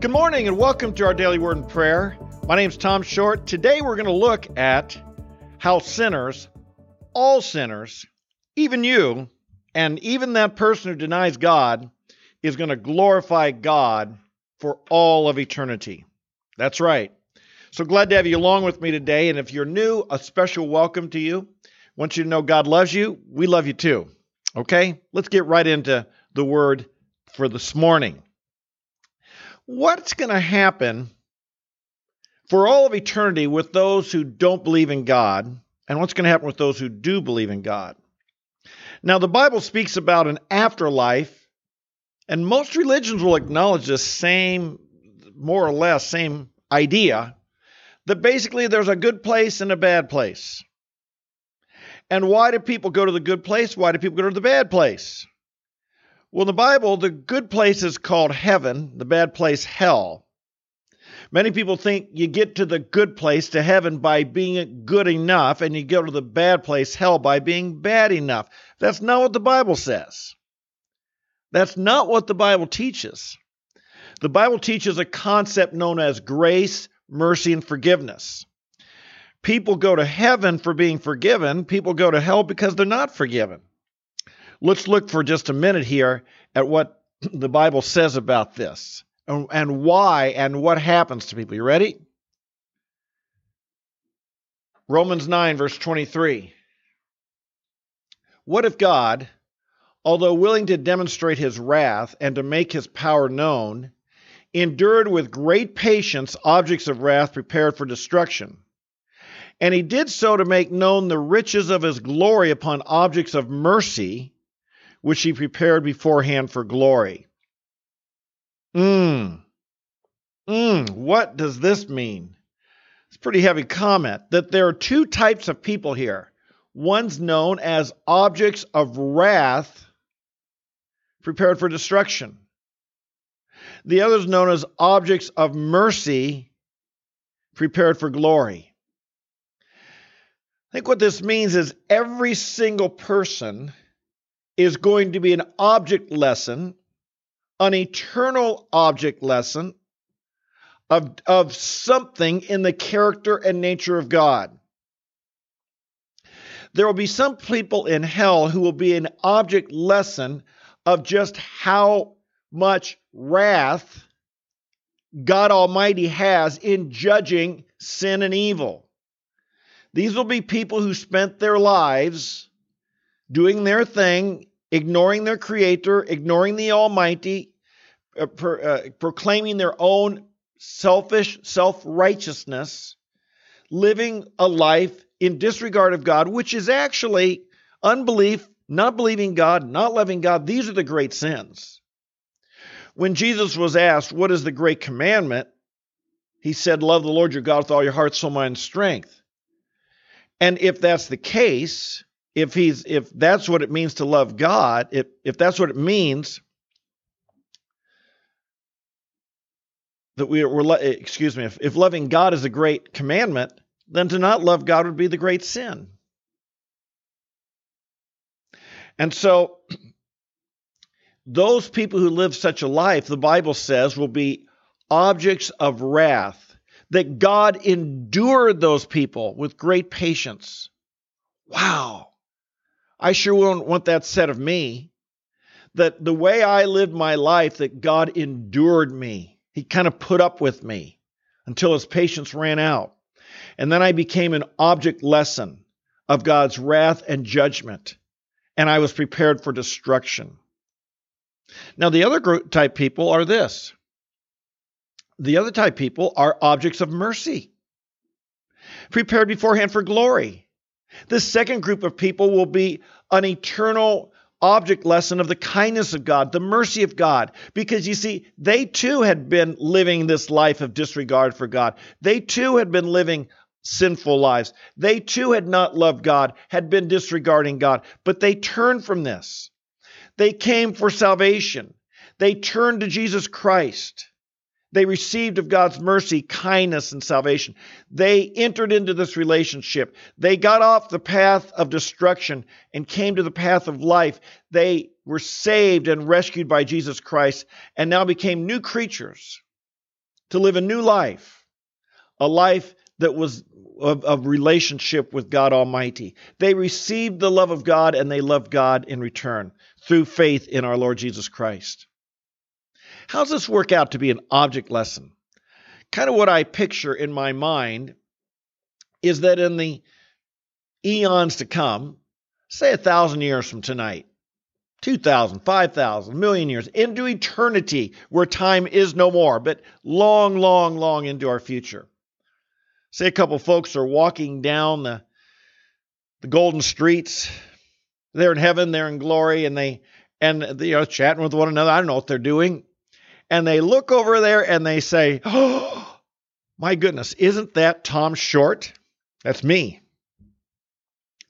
Good morning and welcome to our daily word and prayer. My name is Tom Short. Today we're going to look at how sinners, all sinners, even you, and even that person who denies God, is going to glorify God for all of eternity. That's right. So glad to have you along with me today. And if you're new, a special welcome to you. Want you to know God loves you. We love you too. Okay? Let's get right into the word for this morning what's going to happen for all of eternity with those who don't believe in God, and what's going to happen with those who do believe in God. Now, the Bible speaks about an afterlife, and most religions will acknowledge this same, more or less, same idea that basically there's a good place and a bad place. And why do people go to the good place? Why do people go to the bad place? Well, in the Bible, the good place is called heaven, the bad place, hell. Many people think you get to the good place, to heaven, by being good enough, and you go to the bad place, hell, by being bad enough. That's not what the Bible says. That's not what the Bible teaches. The Bible teaches a concept known as grace, mercy, and forgiveness. People go to heaven for being forgiven, people go to hell because they're not forgiven. Let's look for just a minute here at what the Bible says about this and, and why and what happens to people. You ready? Romans 9, verse 23. What if God, although willing to demonstrate his wrath and to make his power known, endured with great patience objects of wrath prepared for destruction? And he did so to make known the riches of his glory upon objects of mercy which he prepared beforehand for glory. Mmm. Mmm. What does this mean? It's pretty heavy comment that there are two types of people here. One's known as objects of wrath prepared for destruction. The other is known as objects of mercy prepared for glory. I think what this means is every single person is going to be an object lesson, an eternal object lesson of, of something in the character and nature of God. There will be some people in hell who will be an object lesson of just how much wrath God Almighty has in judging sin and evil. These will be people who spent their lives doing their thing ignoring their creator, ignoring the Almighty, uh, uh, proclaiming their own selfish self righteousness, living a life in disregard of God, which is actually unbelief, not believing God, not loving God. These are the great sins. When Jesus was asked, What is the great commandment? he said, Love the Lord your God with all your heart, soul, mind, and strength. And if that's the case, if he's if that's what it means to love God, if if that's what it means that we, we're excuse me, if, if loving God is a great commandment, then to not love God would be the great sin. And so those people who live such a life, the Bible says, will be objects of wrath. That God endured those people with great patience. Wow. I sure won't want that said of me. That the way I lived my life, that God endured me. He kind of put up with me until his patience ran out. And then I became an object lesson of God's wrath and judgment, and I was prepared for destruction. Now, the other group type people are this the other type people are objects of mercy, prepared beforehand for glory. The second group of people will be an eternal object lesson of the kindness of God, the mercy of God, because you see, they too had been living this life of disregard for God. They too had been living sinful lives. They too had not loved God, had been disregarding God, but they turned from this. They came for salvation. They turned to Jesus Christ. They received of God's mercy, kindness, and salvation. They entered into this relationship. They got off the path of destruction and came to the path of life. They were saved and rescued by Jesus Christ and now became new creatures. to live a new life, a life that was of, of, relationship with God Almighty. They received the love of God and they loved God in return through faith in our Lord Jesus Christ. How does this work out to be an object lesson? Kind of what I picture in my mind is that in the eons to come, say a thousand years from tonight, 2,000, 5,000, million years, into eternity where time is no more, but long, long, long into our future. Say a couple folks are walking down the, the golden streets. They're in heaven, they're in glory, and they and you know chatting with one another. I don't know what they're doing. And they look over there and they say, Oh my goodness, isn't that Tom Short? That's me.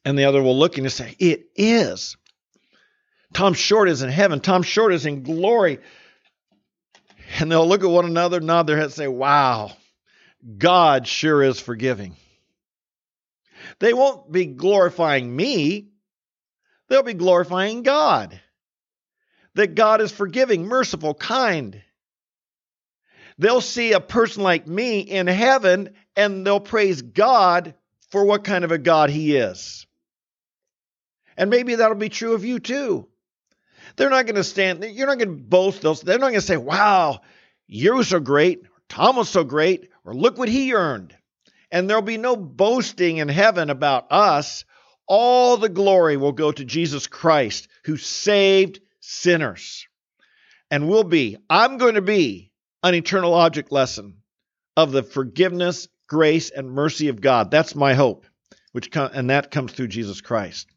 And the other will look and say, It is. Tom Short is in heaven. Tom Short is in glory. And they'll look at one another, nod their head, and say, Wow, God sure is forgiving. They won't be glorifying me, they'll be glorifying God. That God is forgiving, merciful, kind. They'll see a person like me in heaven and they'll praise God for what kind of a God He is. And maybe that'll be true of you too. They're not going to stand, you're not going to boast those. They're not going to say, wow, you're so great, Tom was so great, or look what he earned. And there'll be no boasting in heaven about us. All the glory will go to Jesus Christ, who saved sinners. And we'll be, I'm going to be an eternal object lesson of the forgiveness, grace, and mercy of God. That's my hope, which com- and that comes through Jesus Christ.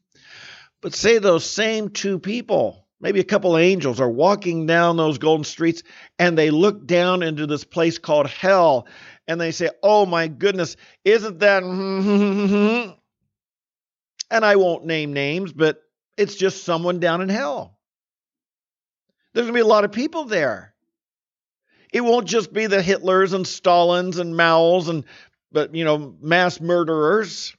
But say those same two people, maybe a couple of angels, are walking down those golden streets and they look down into this place called hell and they say, Oh my goodness, isn't that. and I won't name names, but it's just someone down in hell. There's going to be a lot of people there. It won't just be the Hitlers and Stalins and Mao's and but you know mass murderers.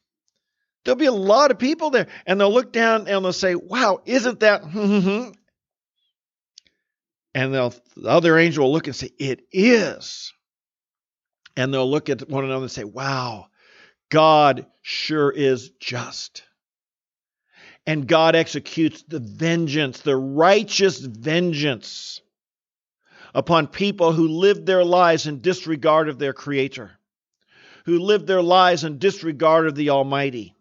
There'll be a lot of people there, and they'll look down and they'll say, Wow, isn't that? and they'll, the other angel will look and say, It is. And they'll look at one another and say, Wow, God sure is just. And God executes the vengeance, the righteous vengeance upon people who lived their lives in disregard of their Creator, who lived their lives in disregard of the Almighty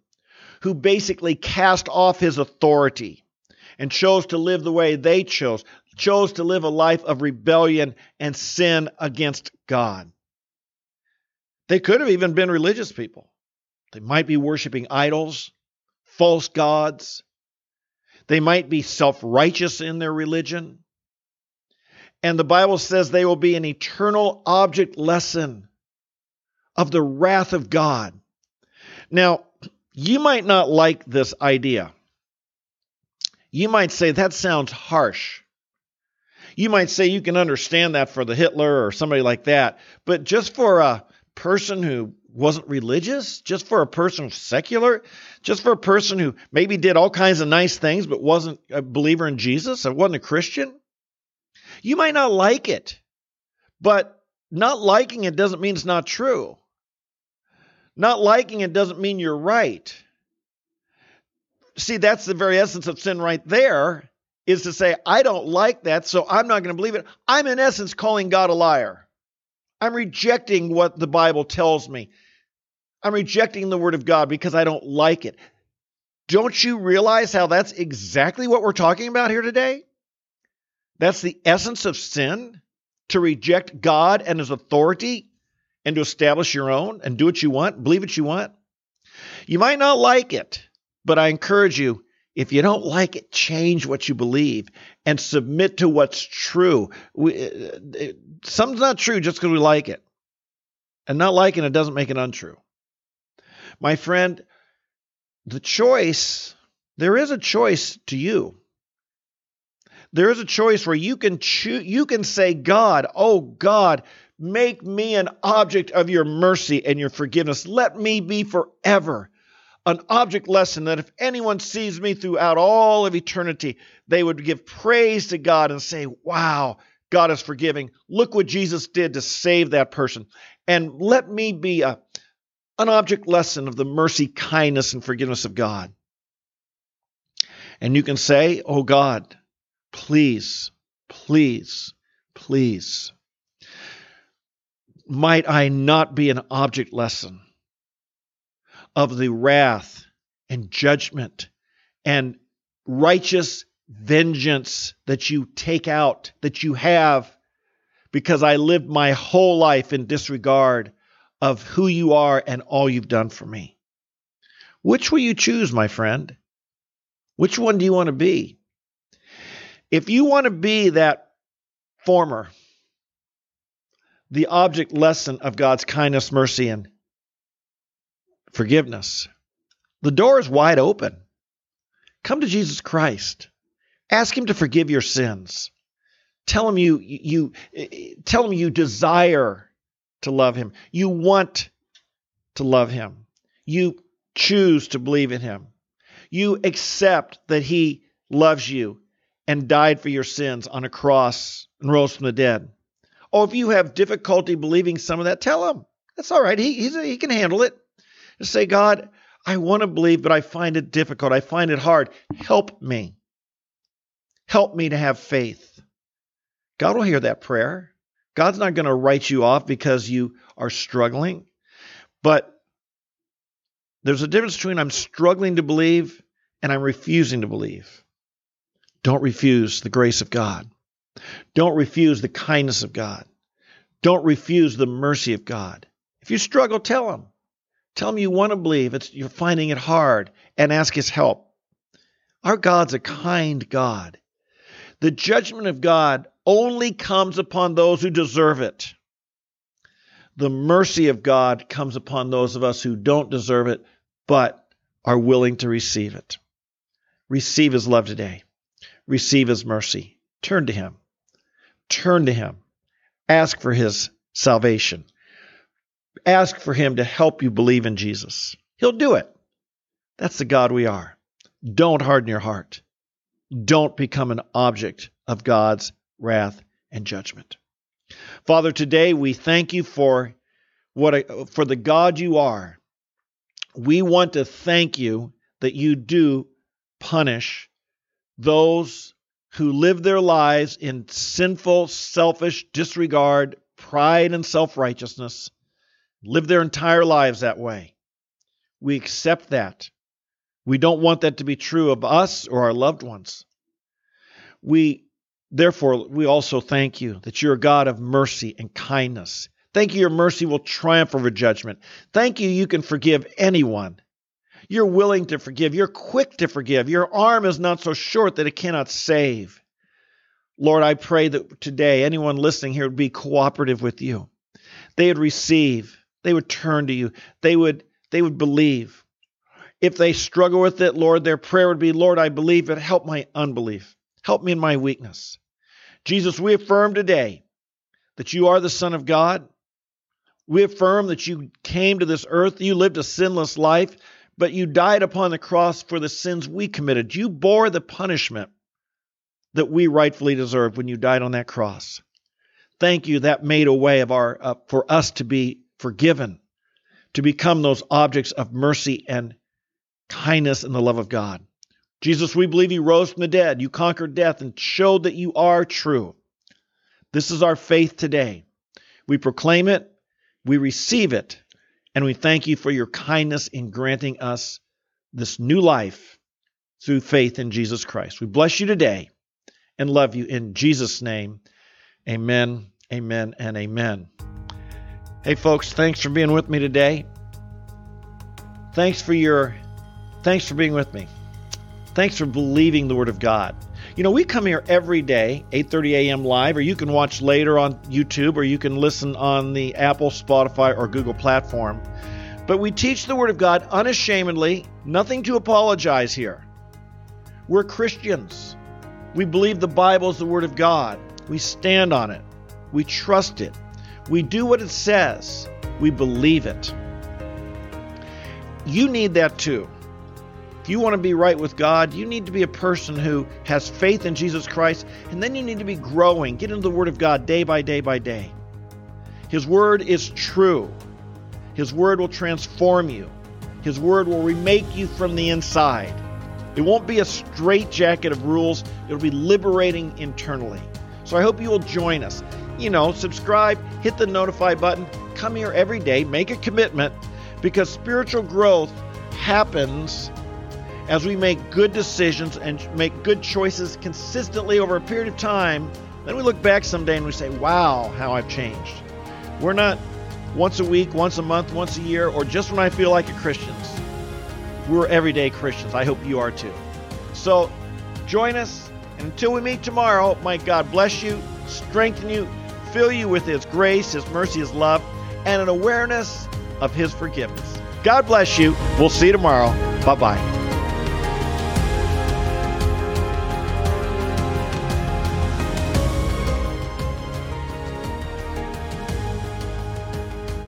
who basically cast off his authority and chose to live the way they chose, chose to live a life of rebellion and sin against God. They could have even been religious people. They might be worshiping idols, false gods. They might be self righteous in their religion. And the Bible says they will be an eternal object lesson of the wrath of God. Now, you might not like this idea. You might say that sounds harsh. You might say you can understand that for the Hitler or somebody like that, but just for a person who wasn't religious, just for a person secular, just for a person who maybe did all kinds of nice things but wasn't a believer in Jesus or wasn't a Christian, you might not like it. But not liking it doesn't mean it's not true. Not liking it doesn't mean you're right. See, that's the very essence of sin right there is to say, I don't like that, so I'm not going to believe it. I'm, in essence, calling God a liar. I'm rejecting what the Bible tells me. I'm rejecting the Word of God because I don't like it. Don't you realize how that's exactly what we're talking about here today? That's the essence of sin to reject God and His authority and to establish your own and do what you want, believe what you want. You might not like it, but I encourage you if you don't like it, change what you believe and submit to what's true. We, uh, something's not true just because we like it. And not liking it doesn't make it untrue. My friend, the choice, there is a choice to you. There is a choice where you can choose, you can say, God, oh God, Make me an object of your mercy and your forgiveness. Let me be forever an object lesson that if anyone sees me throughout all of eternity, they would give praise to God and say, Wow, God is forgiving. Look what Jesus did to save that person. And let me be a, an object lesson of the mercy, kindness, and forgiveness of God. And you can say, Oh God, please, please, please, might I not be an object lesson of the wrath and judgment and righteous vengeance that you take out, that you have, because I lived my whole life in disregard of who you are and all you've done for me. Which will you choose, my friend? Which one do you want to be? If you want to be that former, the object lesson of God's kindness, mercy, and forgiveness, the door is wide open. Come to Jesus Christ. Ask him to forgive your sins. Tell him you you tell him you desire to love him. You want to love him. You choose to believe in him. You accept that he loves you and died for your sins on a cross and rose from the dead. Oh, if you have difficulty believing some of that, tell him. That's all right. He, he can handle it. Just say, God, I want to believe, but I find it difficult. I find it hard. Help me. Help me to have faith. God will hear that prayer. God's not going to write you off because you are struggling. But there's a difference between I'm struggling to believe and I'm refusing to believe. Don't refuse the grace of God. Don't refuse the kindness of God. Don't refuse the mercy of God. If you struggle, tell him. Tell him you want to believe, it's, you're finding it hard, and ask his help. Our God's a kind God. The judgment of God only comes upon those who deserve it. The mercy of God comes upon those of us who don't deserve it, but are willing to receive it. Receive his love today. Receive his mercy. Turn to him. Turn to him. Ask for his salvation. Ask for him to help you believe in Jesus. He'll do it. That's the God we are. Don't harden your heart. Don't become an object of God's wrath and judgment. Father, today we thank you for what a, for the God you are. We want to thank you that you do punish those who live their lives in sinful, selfish disregard, pride, and self righteousness, live their entire lives that way. We accept that. We don't want that to be true of us or our loved ones. We therefore we also thank you that you're a God of mercy and kindness. Thank you your mercy will triumph over judgment. Thank you you can forgive anyone. You're willing to forgive. You're quick to forgive. Your arm is not so short that it cannot save. Lord, I pray that today anyone listening here would be cooperative with you. They would receive. They would turn to you. They would they would believe. If they struggle with it, Lord, their prayer would be, Lord, I believe, but help my unbelief. Help me in my weakness. Jesus, we affirm today that you are the Son of God. We affirm that you came to this earth, you lived a sinless life, but you died upon the cross for the sins we committed. You bore the punishment that we rightfully deserved when you died on that cross. Thank you that made a way of our uh, for us to be forgiven, to become those objects of mercy and kindness and the love of God. Jesus, we believe you rose from the dead. You conquered death and showed that you are true. This is our faith today. We proclaim it, we receive it, and we thank you for your kindness in granting us this new life through faith in Jesus Christ. We bless you today and love you in Jesus' name. Amen, amen, and amen. Hey folks, thanks for being with me today. Thanks for your thanks for being with me. Thanks for believing the word of God. You know, we come here every day, 8:30 a.m. live, or you can watch later on YouTube, or you can listen on the Apple, Spotify, or Google platform. But we teach the Word of God unashamedly, nothing to apologize here. We're Christians. We believe the Bible is the Word of God. We stand on it. We trust it. We do what it says. We believe it. You need that too. If you want to be right with God, you need to be a person who has faith in Jesus Christ, and then you need to be growing. Get into the Word of God day by day by day. His Word is true. His Word will transform you. His Word will remake you from the inside. It won't be a straitjacket of rules, it'll be liberating internally. So I hope you will join us. You know, subscribe, hit the notify button, come here every day, make a commitment, because spiritual growth happens as we make good decisions and make good choices consistently over a period of time, then we look back someday and we say, wow, how I've changed. We're not once a week, once a month, once a year, or just when I feel like it Christians. We're everyday Christians. I hope you are too. So join us. And until we meet tomorrow, may God bless you, strengthen you, fill you with His grace, His mercy, His love, and an awareness of His forgiveness. God bless you. We'll see you tomorrow. Bye bye.